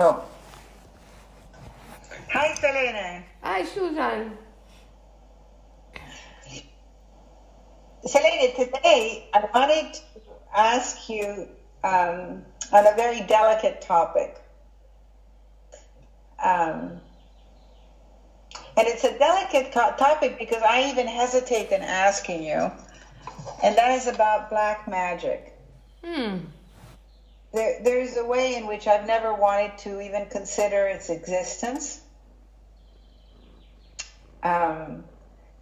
Oh. Hi, Selene. Hi, Susan. Selene, today I wanted to ask you um, on a very delicate topic. Um, and it's a delicate co- topic because I even hesitate in asking you, and that is about black magic. Hmm. There, there's a way in which I've never wanted to even consider its existence. Um,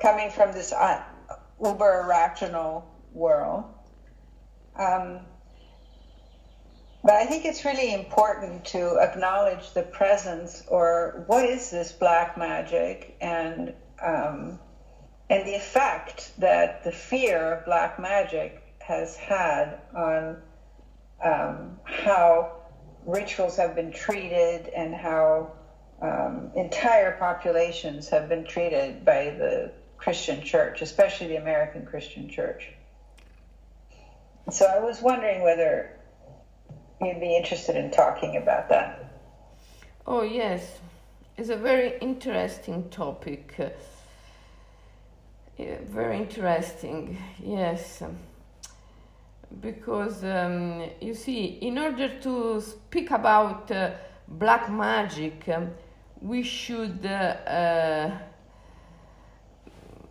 coming from this uh, uber rational world. Um, but I think it's really important to acknowledge the presence, or what is this black magic, and um, and the effect that the fear of black magic has had on um, how rituals have been treated and how um, entire populations have been treated by the Christian church, especially the American Christian church. So I was wondering whether you'd be interested in talking about that. Oh, yes. It's a very interesting topic. Yeah, very interesting, yes. Because um, you see, in order to speak about uh, black magic, um, we should uh, uh,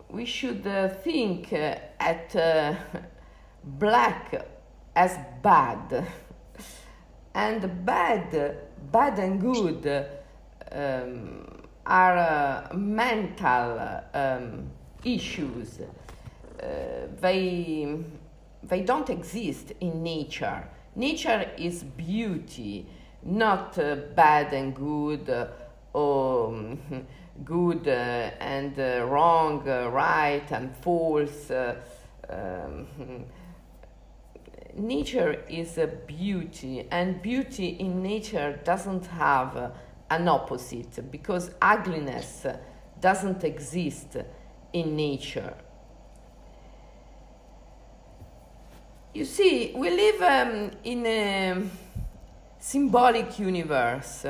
we should uh, think uh, at uh, black as bad. And bad bad and good um, are mental um, issues. They they don't exist in nature. Nature is beauty not uh, bad and good uh, or um, good uh, and uh, wrong uh, right and false um, nature is a beauty and beauty in nature doesn't have uh, an opposite because ugliness doesn't exist in nature you see we live um, in a symbolic universe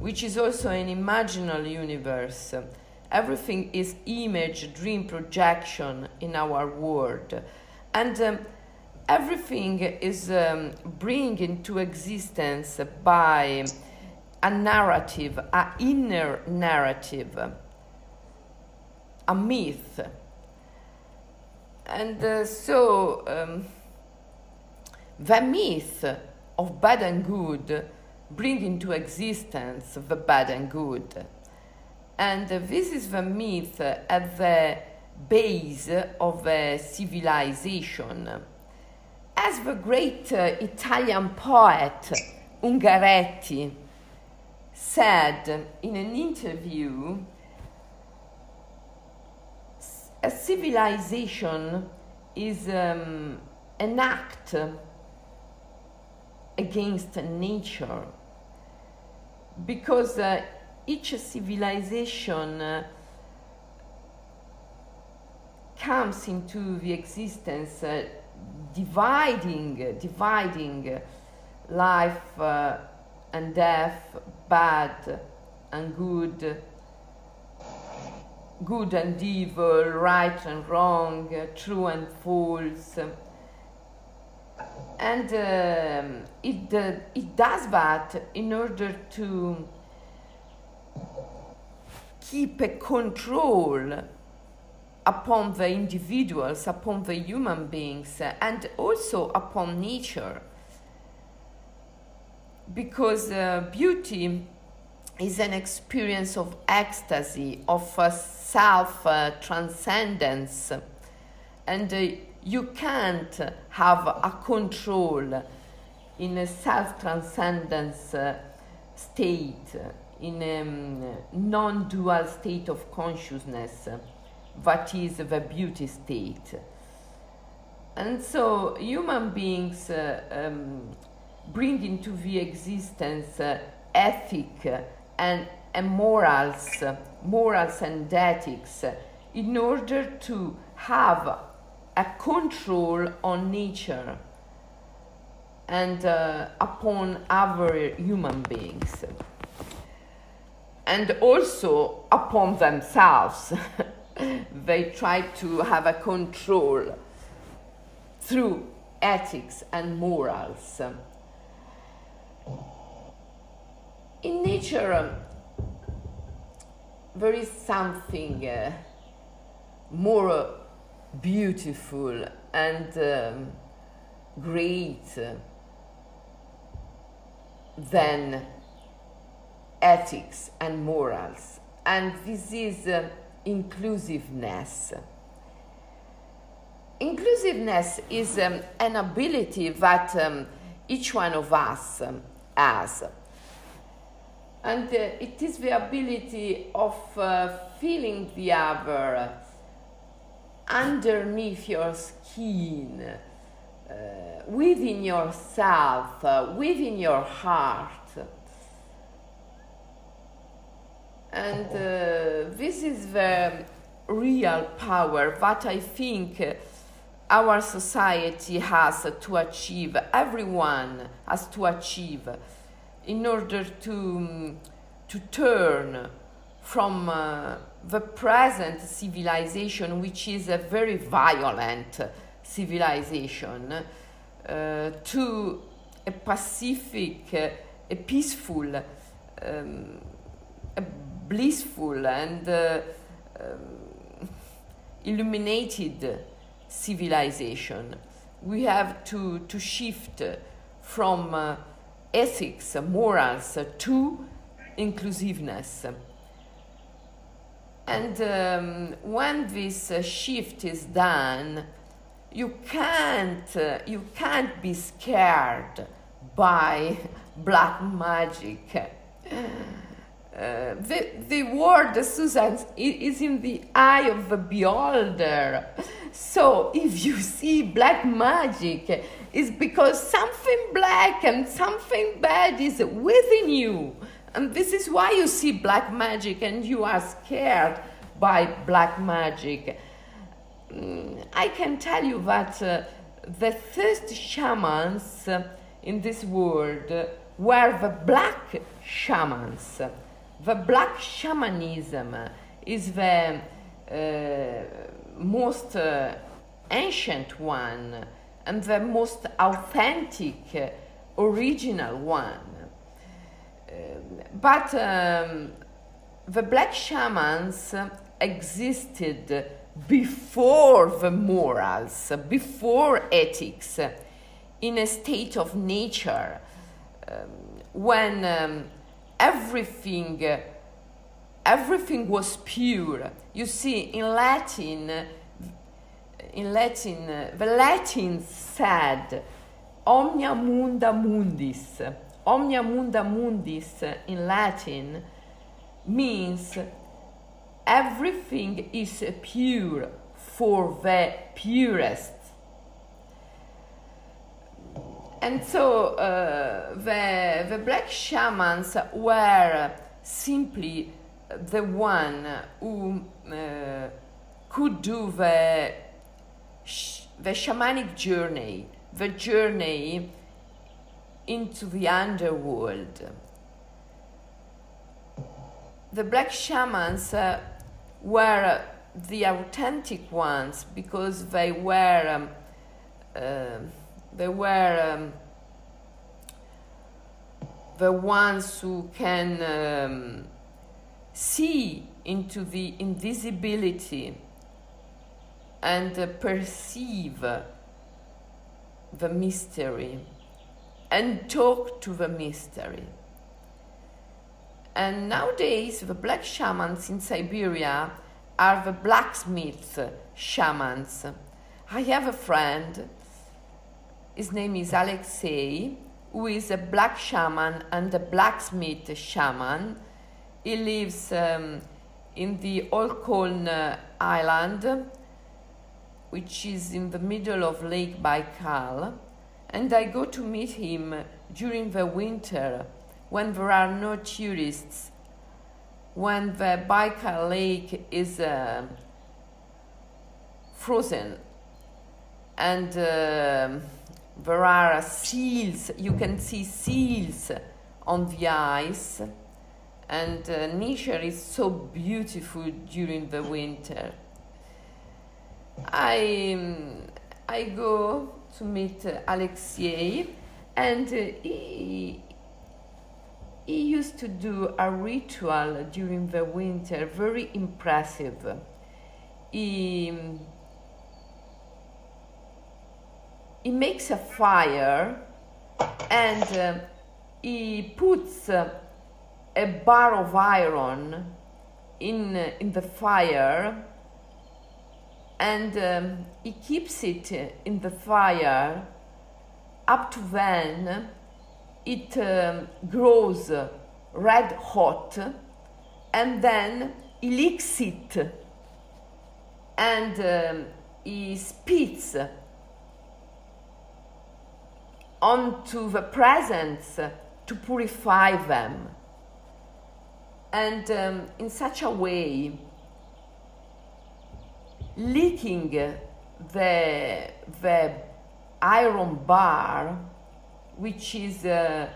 which is also an imaginal universe everything is image dream projection in our world and um, everything is um, bring into existence by a narrative, a inner narrative, a myth. And uh, so um, the myth of bad and good bring into existence the bad and good. And uh, this is the myth at the base of a civilization as the great uh, Italian poet Ungaretti said in an interview, a civilization is um, an act against nature because uh, each civilization uh, comes into the existence uh, dividing, dividing life uh, and death, bad and good, good and evil, right and wrong, true and false. And um, it, uh, it does that in order to keep a control upon the individuals, upon the human beings, and also upon nature. Because uh, beauty is an experience of ecstasy, of uh, self uh, transcendence, and uh, you can't have a control in a self transcendence uh, state, in a um, non dual state of consciousness that is the beauty state. And so human beings uh, um, bring into the existence uh, ethic and, and morals, morals and ethics in order to have a control on nature and uh, upon other human beings, and also upon themselves. they try to have a control through ethics and morals. In nature, there is something uh, more beautiful and um, great than ethics and morals, and this is uh, inclusiveness. Inclusiveness is um, an ability that um, each one of us um, has. And uh, it is the ability of uh, feeling the other underneath your skin, uh, within yourself, uh, within your heart. And uh, this is the real power that I think our society has to achieve, everyone has to achieve in order to, to turn from uh, the present civilization, which is a very violent civilization, uh, to a pacific, uh, a peaceful, um, a blissful, and uh, um, illuminated civilization. We have to, to shift from uh, ethics, morals, to inclusiveness. And um, when this uh, shift is done, you can't, uh, you can't be scared by black magic. Uh, the, the word, Susan, is in the eye of the beholder. So if you see black magic, it's because something black and something bad is within you. And this is why you see black magic and you are scared by black magic. Mm, I can tell you that uh, the first shamans uh, in this world were the black shamans. The black shamanism is the uh, most uh, ancient one and the most authentic, uh, original one. But um, the black shamans existed before the morals, before ethics, in a state of nature, um, when um, everything, everything was pure. You see, in Latin, in Latin, the Latins said, omnia munda mundis. Omnia munda mundis in Latin means everything is pure for the purest. And so uh, the, the black shamans were simply the one who uh, could do the, sh- the shamanic journey, the journey into the underworld. The black shamans uh, were the authentic ones because they were um, uh, they were um, the ones who can um, see into the invisibility and uh, perceive the mystery and talk to the mystery. And nowadays, the black shamans in Siberia are the blacksmith shamans. I have a friend, his name is Alexei, who is a black shaman and a blacksmith shaman. He lives um, in the Olkhon uh, Island, which is in the middle of Lake Baikal and I go to meet him during the winter when there are no tourists, when the Baikal Lake is uh, frozen and uh, There are seals, you can see seals on the ice, and uh, nature is so beautiful during the winter. I, um, I go to meet uh, Alexei, and uh, he, he used to do a ritual during the winter, very impressive. He, he makes a fire and uh, he puts uh, a bar of iron in, uh, in the fire and um, he keeps it in the fire. Up to when it um, grows red hot. And then he licks it. And um, he spits onto the presents to purify them. And um, in such a way licking the, the iron bar which is uh,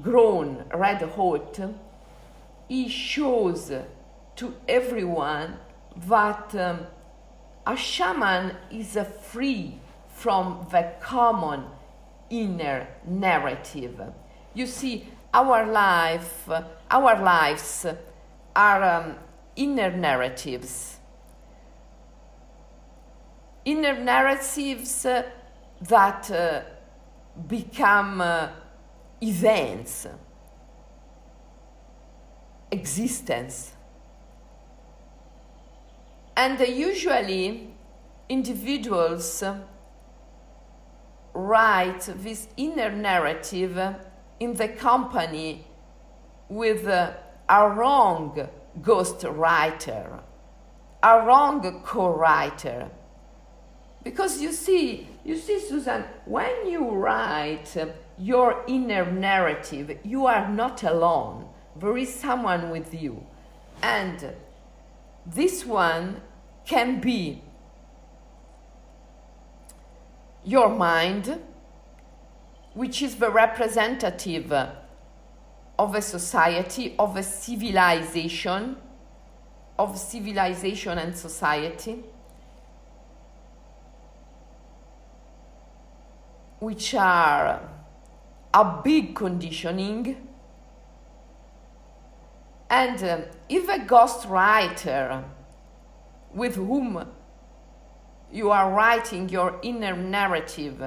grown red hot, he shows to everyone that um, a shaman is uh, free from the common inner narrative. You see, our life, our lives are um, inner narratives. Inner narratives uh, that uh, become uh, events, existence. And uh, usually, individuals write this inner narrative in the company with uh, a wrong ghost writer, a wrong co writer. Because you see, you see, Susan, when you write uh, your inner narrative, you are not alone. There is someone with you. And this one can be your mind, which is the representative of a society, of a civilization, of civilization and society. Which are a big conditioning. And uh, if a ghostwriter with whom you are writing your inner narrative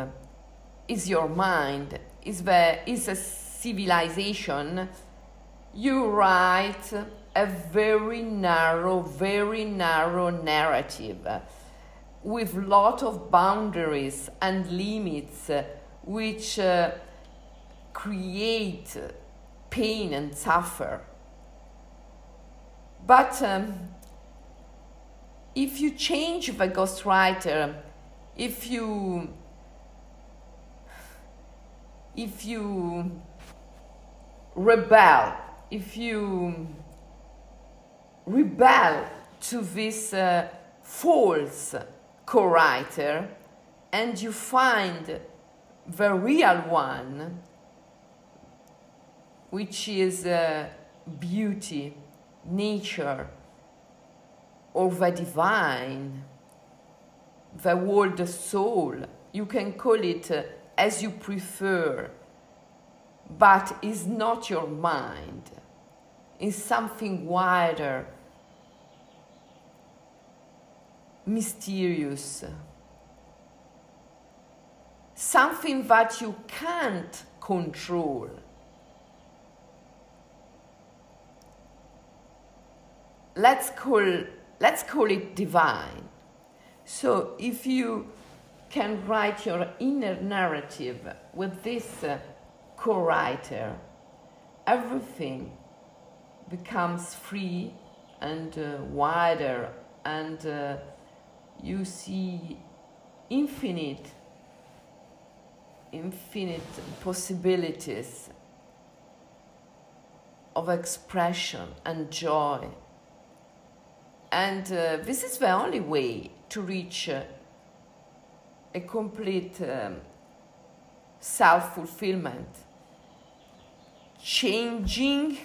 is your mind, is, the, is a civilization, you write a very narrow, very narrow narrative with lot of boundaries and limits uh, which uh, create pain and suffer. But um, if you change the ghostwriter, if you if you rebel, if you rebel to this uh, false co-writer and you find the real one which is uh, beauty nature or the divine the world soul. You can call it uh, as you prefer but is not your mind. Is something wider mysterious, something that you can't control. Let's call, let's call it divine. So if you can write your inner narrative with this uh, co-writer, everything becomes free and uh, wider and uh, you see infinite infinite possibilities of expression and joy. And uh, this is the only way to reach uh, a complete um, self fulfillment, changing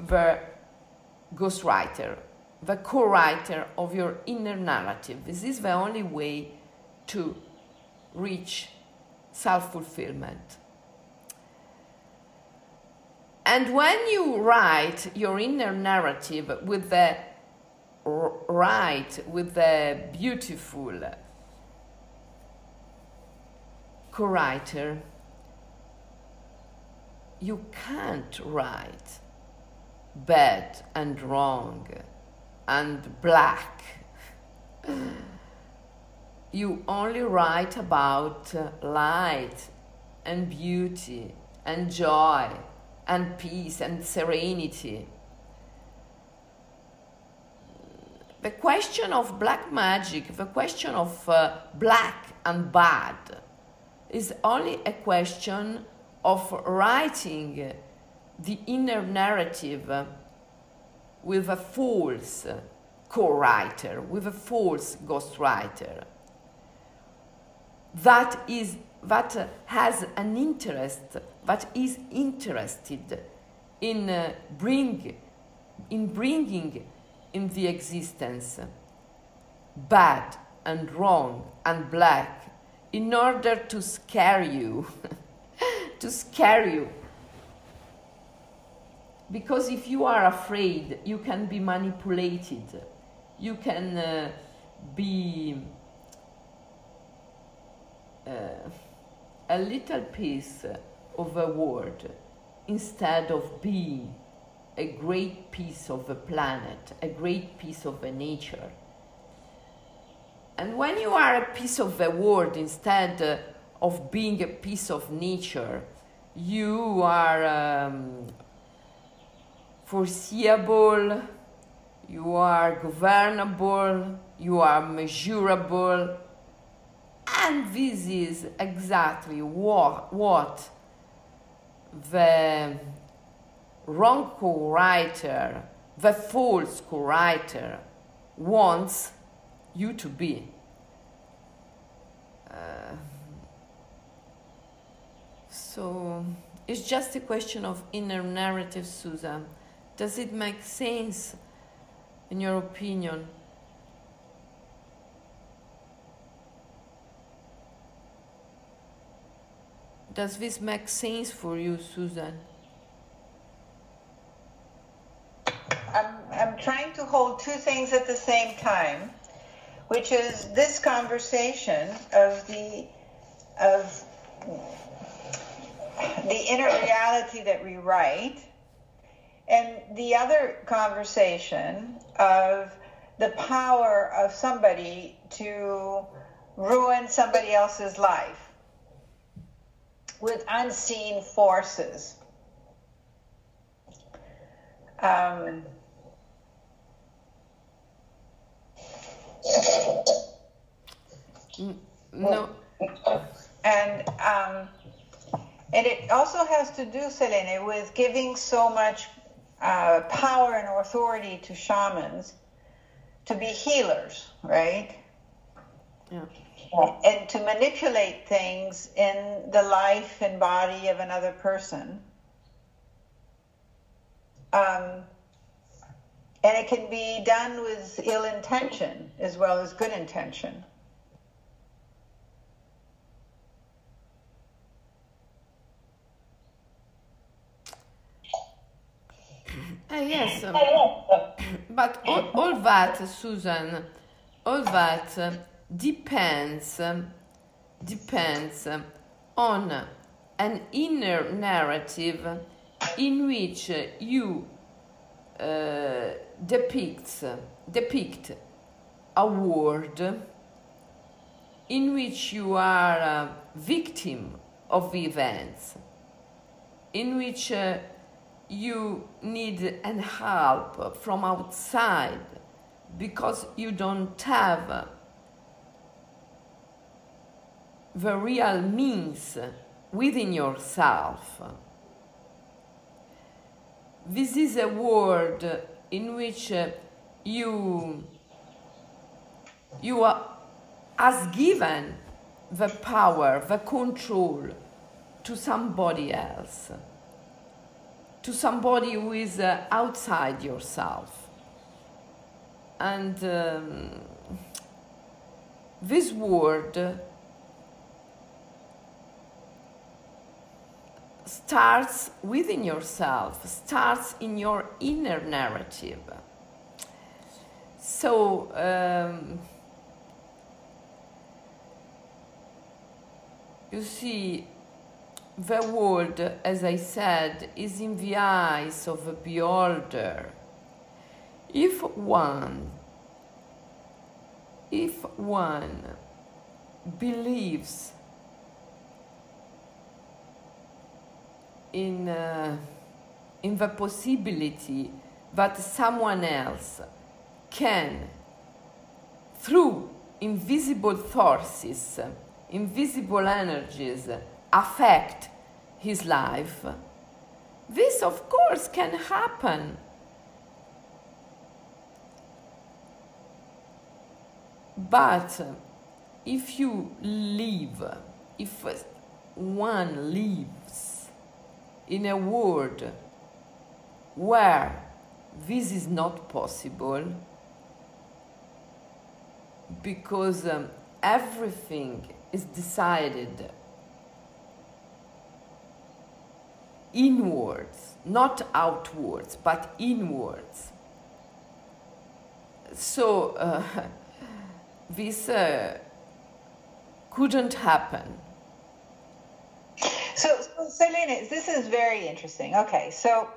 the ghostwriter, the co writer of your inner narrative. This is the only way to reach self fulfillment. And when you write your inner narrative with the right, with the beautiful co writer, you can't write bad and wrong and black. You only write about light and beauty and joy and peace and serenity. The question of black magic, the question of uh, black and bad, is only a question of writing the inner narrative with a false co-writer, with a false ghostwriter that is that has an interest, that is interested in uh, bring, in bringing in the existence bad and wrong and black in order to scare you, to scare you. Because if you are afraid, you can be manipulated, you can uh, be uh, a little piece of a world instead of being a great piece of a planet, a great piece of the nature. And when you are a piece of the world instead of being a piece of nature, you are um, foreseeable, you are governable, you are measurable, and this is exactly what, the wrong co-writer, the false co-writer wants you to be. Uh, so it's just a question of inner narrative, Susan. Does it make sense, in your opinion? Does this make sense for you, Susan? I'm, I'm trying to hold two things at the same time, which is this conversation of the of the inner reality that we write, and the other conversation of the power of somebody to ruin somebody else's life with unseen forces. Um, no. And um, and it also has to do, Selene, with giving so much uh, power and authority to shamans to be healers, right? Yeah and to manipulate things in the life and body of another person. Um, and it can be done with ill intention as well as good intention. Uh, yes, um, but all, all that, Susan, all that depends depends on an inner narrative in which you uh, depict depict a world in which you are a victim of events in which uh, you need an help from outside because you don't have the real means within yourself. This is a world in which uh, you, you are as given the power, the control to somebody else, to somebody who is uh, outside yourself. And um, this word starts within yourself, starts in your inner narrative. So, um, you see, the world, as I said, is in the eyes of a beholder. If one, if one believes in, uh, in the possibility that someone else can, through invisible forces, invisible energies, affect his life, this of course can happen. But if you live, if one lives in a world where this is not possible because um, everything is decided inwards, not outwards, but inwards. So uh, this uh, couldn't happen. So, so this is very interesting. Okay, so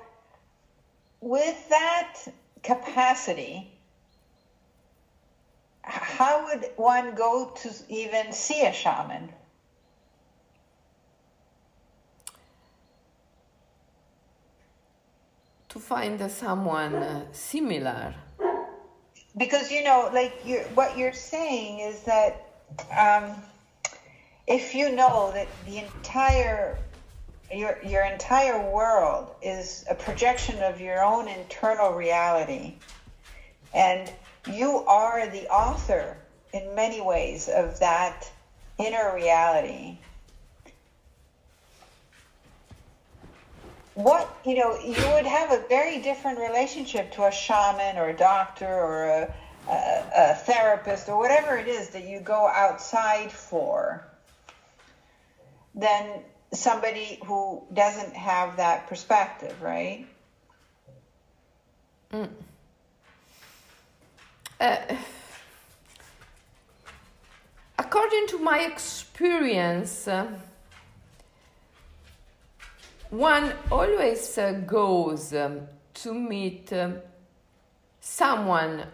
with that capacity, how would one go to even see a shaman? Find someone uh, similar. Because you know, like you're, what you're saying is that um, if you know that the entire your your entire world is a projection of your own internal reality and you are the author in many ways of that inner reality what you know you would have a very different relationship to a shaman or a doctor or a, a, a therapist or whatever it is that you go outside for than somebody who doesn't have that perspective, right? Mm. Uh, according to my experience, uh, one always uh, goes um, to meet um, someone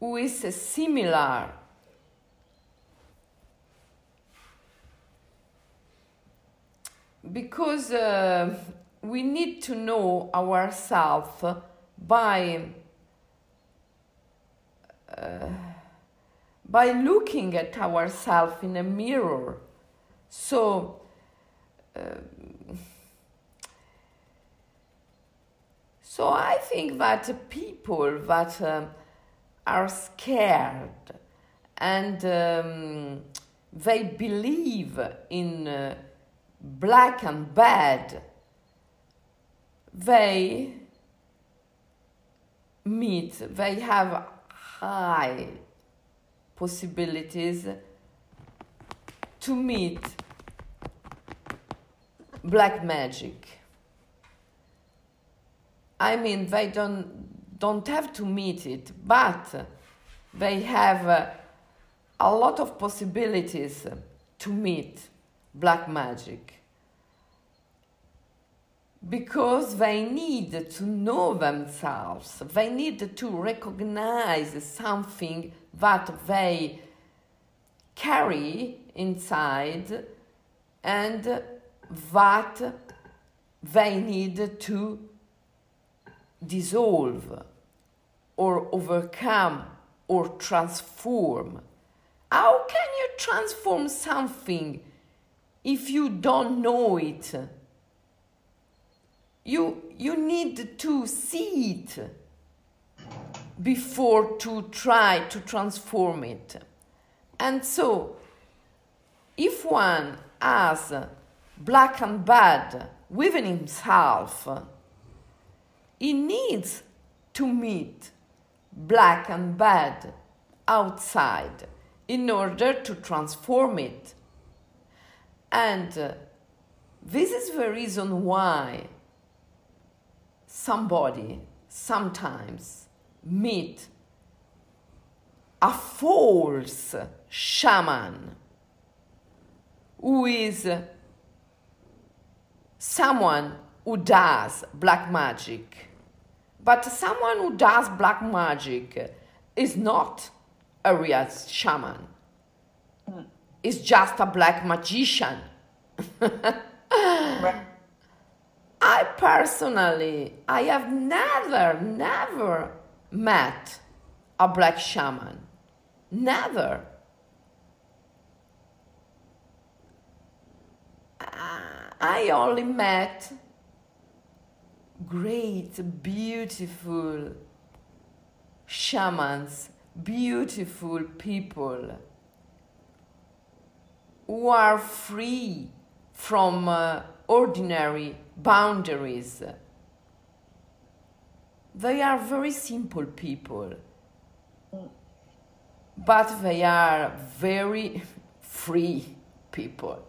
who is similar. Because uh, we need to know ourselves by uh, by looking at ourselves in a mirror. So so i think that people that um, are scared and um, they believe in uh, black and bad, they meet, they have high possibilities to meet black magic. I mean, they don't, don't have to meet it, but they have uh, a lot of possibilities to meet black magic. Because they need to know themselves, they need to recognize something that they carry inside and that they need to dissolve or overcome or transform. How can you transform something if you don't know it? you you need to see it before to try to transform it and so if one has black and bad within himself, he needs to meet black and bad outside in order to transform it. And uh, this is the reason why somebody sometimes meet a false shaman who is someone who does black magic. But someone who does black magic is not a real shaman. It's just a black magician. I personally, I have never, never met a black shaman. Never. I only met great, beautiful shamans, beautiful people who are free from uh, ordinary boundaries. They are very simple people, but they are very free people.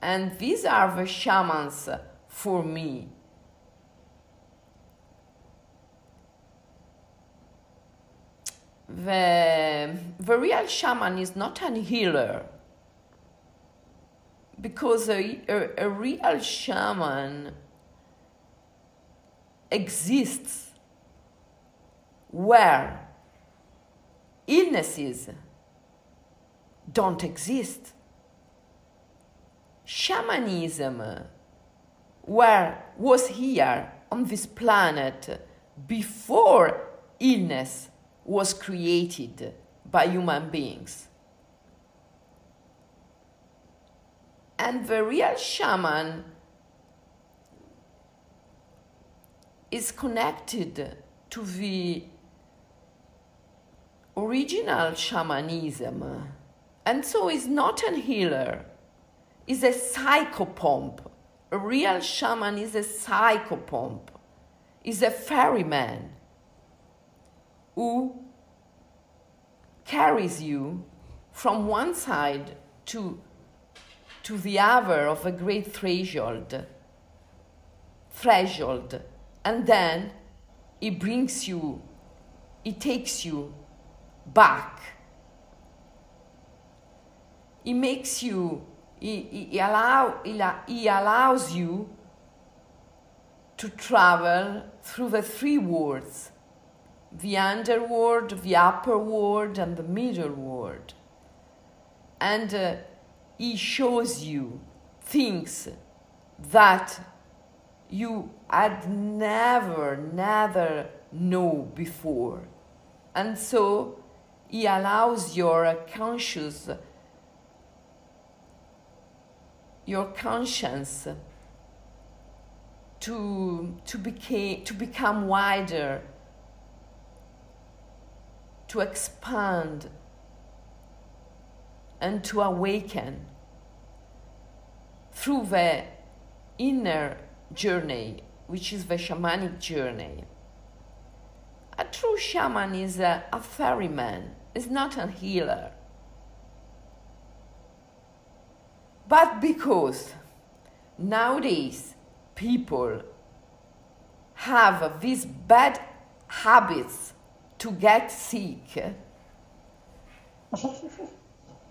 And these are the shamans for me. The, the real shaman is not an healer because a, a, a real shaman exists where illnesses don't exist. Shamanism uh, where was here on this planet before illness was created by human beings. And the real shaman is connected to the original shamanism and so is not an healer is a psychopomp a real shaman is a psychopomp is a ferryman who carries you from one side to to the other of a great threshold threshold and then he brings you he takes you back. He makes you he, he, allow, he allows you to travel through the three worlds the underworld, the upper world, and the middle world. And uh, he shows you things that you had never, never know before. And so he allows your conscious, your conscience to, to, became, to become wider to expand and to awaken through the inner journey, which is the shamanic journey. A true shaman is a, a ferryman, is not a healer. But because nowadays people have these bad habits to get sick.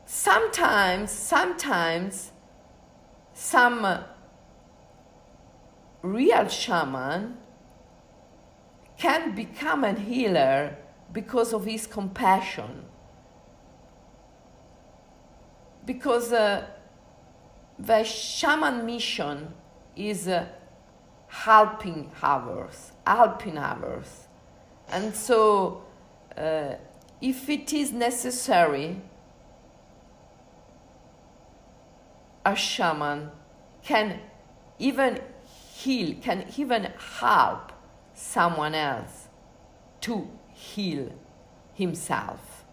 sometimes, sometimes, some real shaman can become a healer because of his compassion. Because uh, the shaman mission is uh, helping others, helping others. And so, uh, if it is necessary, a shaman can even heal, can even help someone else to heal himself.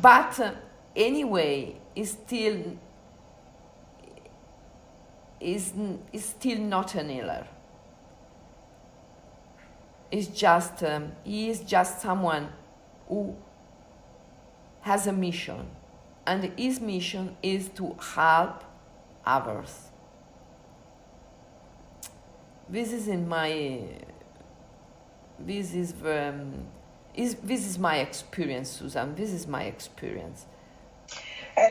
But uh, anyway, it's still is, is still not an healer. Is just um, he is just someone who has a mission, and his mission is to help others. This is in my. This is um, is this is my experience, Susan. This is my experience. Uh,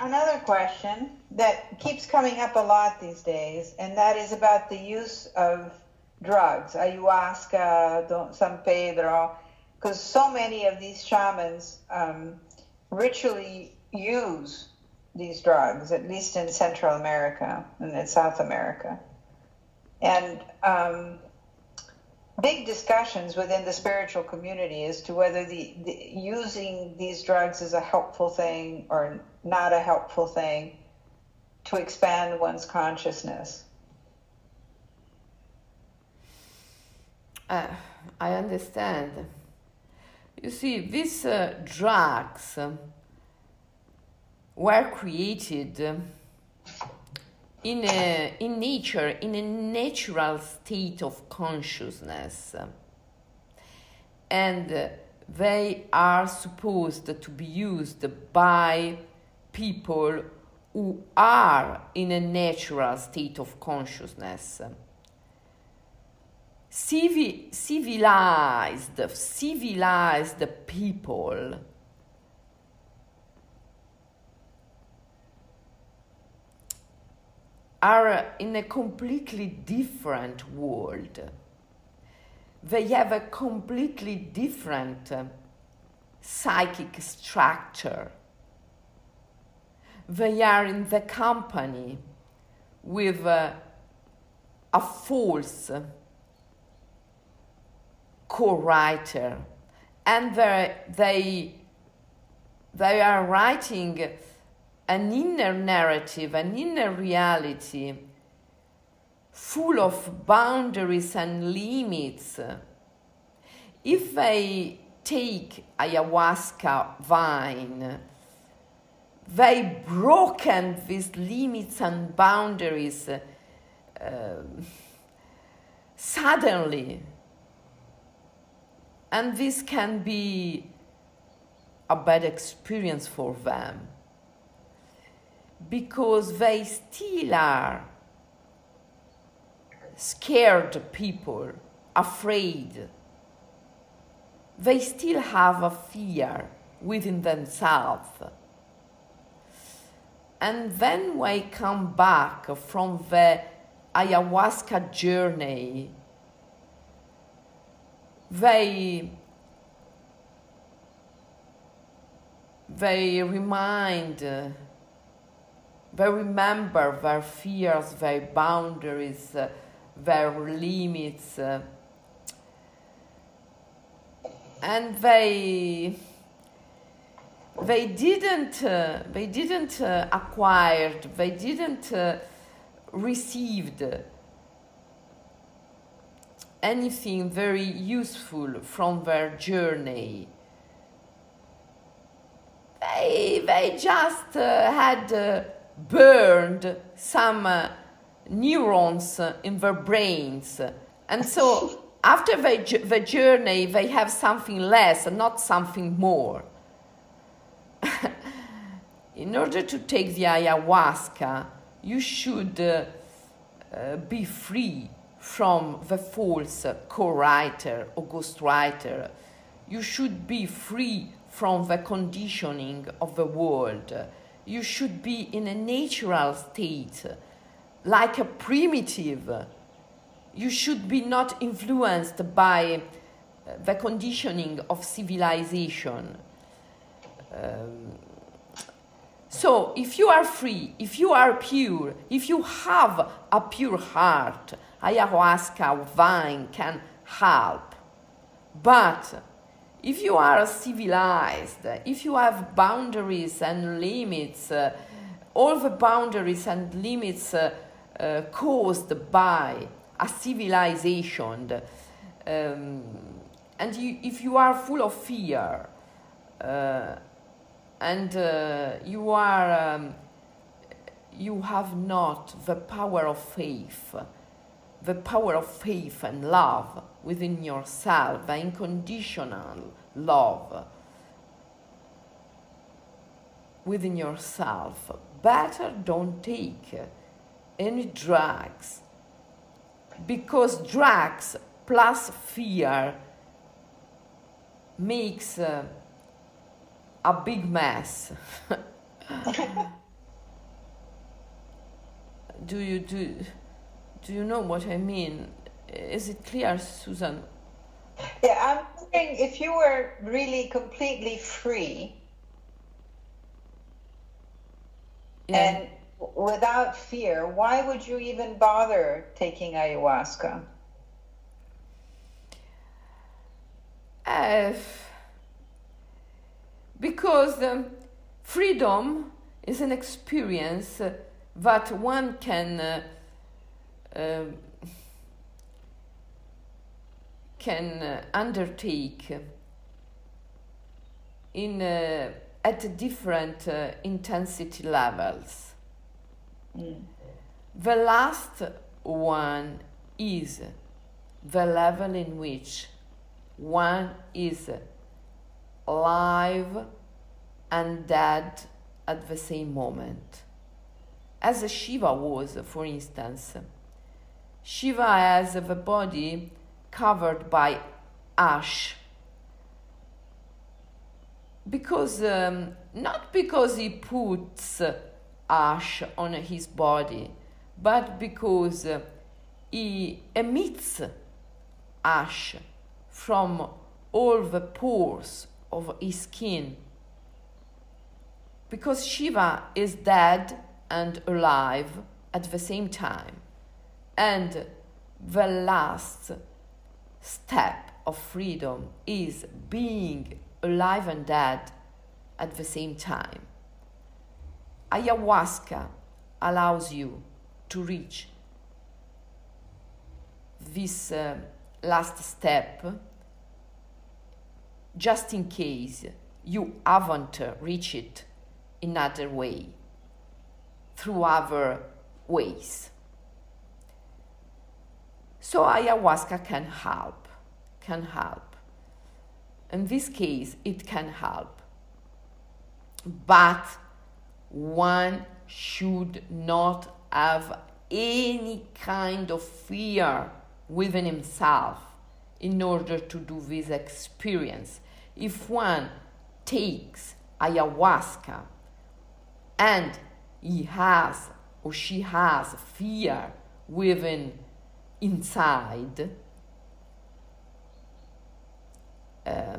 another question that keeps coming up a lot these days, and that is about the use of drugs, ayahuasca, Don San Pedro, because so many of these shamans um, ritually use these drugs, at least in Central America and in South America. And um, big discussions within the spiritual community as to whether the, the, using these drugs is a helpful thing or not a helpful thing to expand one's consciousness. Uh, I understand. You see, these uh, drugs were created in, a, in nature, in a natural state of consciousness. And they are supposed to be used by people who are in a natural state of consciousness. Civi- civilized, civilized people are in a completely different world. They have a completely different uh, psychic structure. They are in the company with uh, a false co-writer and they, they are writing an inner narrative, an inner reality full of boundaries and limits. If I take ayahuasca vine, they broken these limits and boundaries uh, suddenly. And this can be a bad experience for them because they still are scared people, afraid. They still have a fear within themselves. And then we come back from the ayahuasca journey, they they remind they remember their fears, their boundaries, their limits, and they they didn't uh, they didn't acquired they didn't received anything very useful from their journey they they just uh, had uh, burned some uh, neurons in their brains. And so after the, the journey, they have something less and not something more. in order to take the ayahuasca, you should uh, uh, be free from the false co-writer or ghostwriter. You should be free from the conditioning of the world you should be in a natural state, like a primitive. You should be not influenced by uh, the conditioning of civilization. Um, so, if you are free, if you are pure, if you have a pure heart, ayahuasca vine can help. But if you are civilized, if you have boundaries and limits, uh, all the boundaries and limits uh, uh, caused by a civilization, um, and you, if you are full of fear, uh, and uh, you are um, you have not the power of faith, the power of faith and love within yourself, the unconditional love within yourself, better don't take any drugs because drugs plus fear makes uh, a big mess. do you do do you know what I mean? Is it clear, Susan? Yeah, I'm wondering if you were really completely free yeah. and without fear, why would you even bother taking ayahuasca? Uh, because um, freedom is an experience that one can uh, uh, can uh, undertake in uh, at different uh, intensity levels. Mm. The last one is the level in which one is alive and dead at the same moment. As Shiva was, for instance. Shiva has a body covered by ash. Because, um, not because he puts ash on his body, but because he emits ash from all the pores of his skin. Because Shiva is dead and alive at the same time. And the last step of freedom is being alive and dead at the same time. Ayahuasca allows you to reach this uh, last step just in case you haven't reached it in other way through other ways. So ayahuasca can help, can help. In this case, it can help. But one should not have any kind of fear within himself in order to do this experience. If one takes ayahuasca and he has or she has fear within inside uh,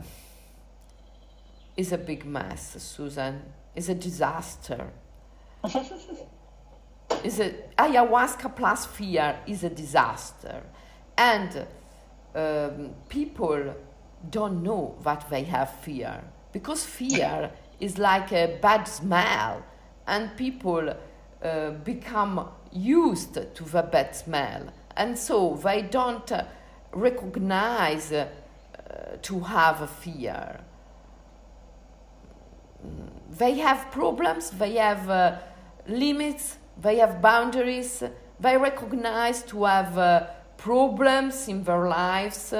is a big mess, Susan. Is a disaster. is a ayahuasca plus fear is a disaster, and um, people don't know that they have fear because fear is like a bad smell, and people uh, become used to the bad smell and so they don't uh, recognize uh, to have a fear. They have problems, they have uh, limits, they have boundaries, they recognize to have problems in their lives,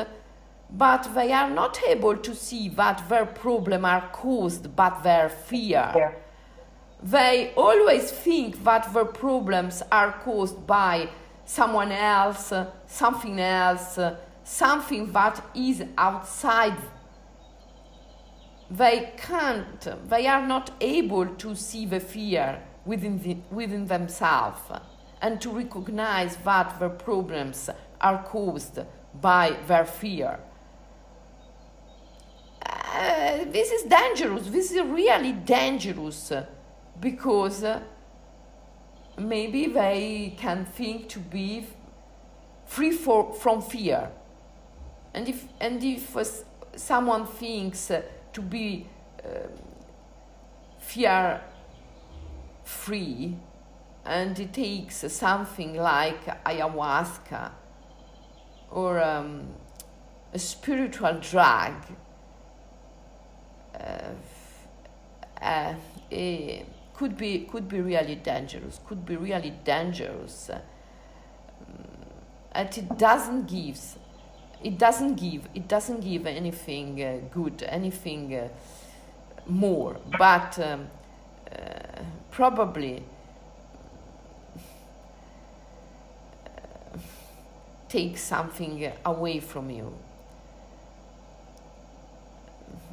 but they are not able to see that their problems are caused by their fear. Yeah. They always think that their problems are caused by someone else, uh, something else, uh, something that is outside. They can't, they are not able to see the fear within, the, within themselves and to recognize that their problems are caused by their fear. Uh, this is dangerous. This is really dangerous because uh, maybe they can think to be free for, from fear. And if, and if someone thinks uh, to be uh, fear free and it takes something like ayahuasca or um, a spiritual drug, uh, uh, could be could be really dangerous. Could be really dangerous. Um, and it doesn't give. It doesn't give. It doesn't give anything uh, good. Anything uh, more. But um, uh, probably. uh, Take something away from you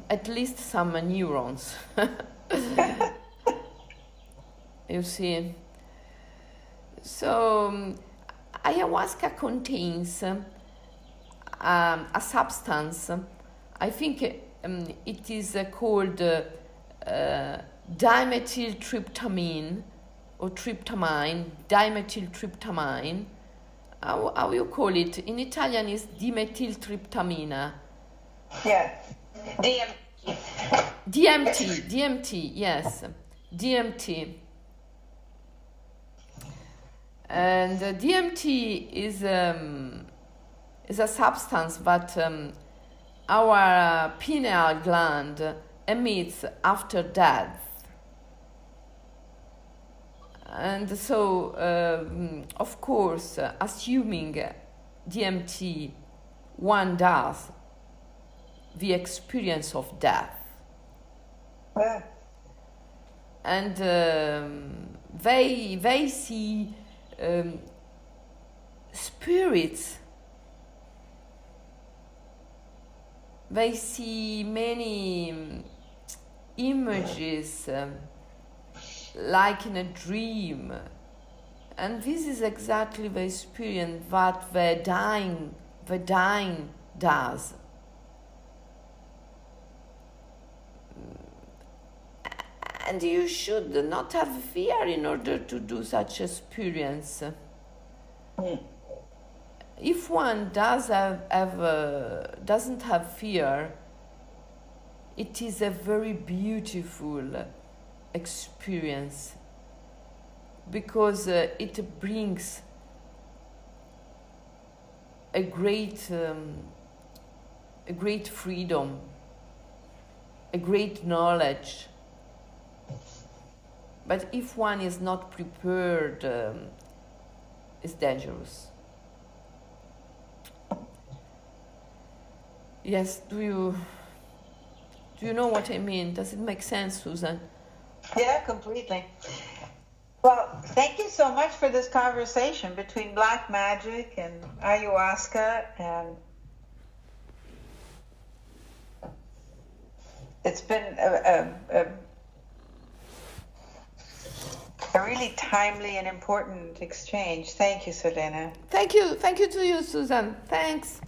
at least some neurons. you see. So, um, ayahuasca contains um, a substance, I think um, it is uh, called uh, uh, dimethyltryptamine or tryptamine, dimethyltryptamine. How, how you call it? In Italian is dimethyltryptamina. Yeah. DMT. DMT, DMT, yes, DMT. And uh, DMT is um, is a substance that um, our pineal gland emits after death. And so, um, of course, uh, assuming DMT one does the experience of death. Yeah. And um, they, they see um, spirits, they see many um, images um, like in a dream. And this is exactly the experience that the dying, the dying does. And you should not have fear in order to do such experience. Mm. If one does have, have uh, doesn't have fear, it is a very beautiful experience because uh, it brings a great um, a great freedom, a great knowledge but if one is not prepared, um, it's dangerous. Yes, do you do you know what I mean? Does it make sense, Susan? Yeah, completely. Well, thank you so much for this conversation between black magic and ayahuasca and it's been a, a, a a really timely and important exchange. Thank you, Selene. Thank you. Thank you to you, Susan. Thanks.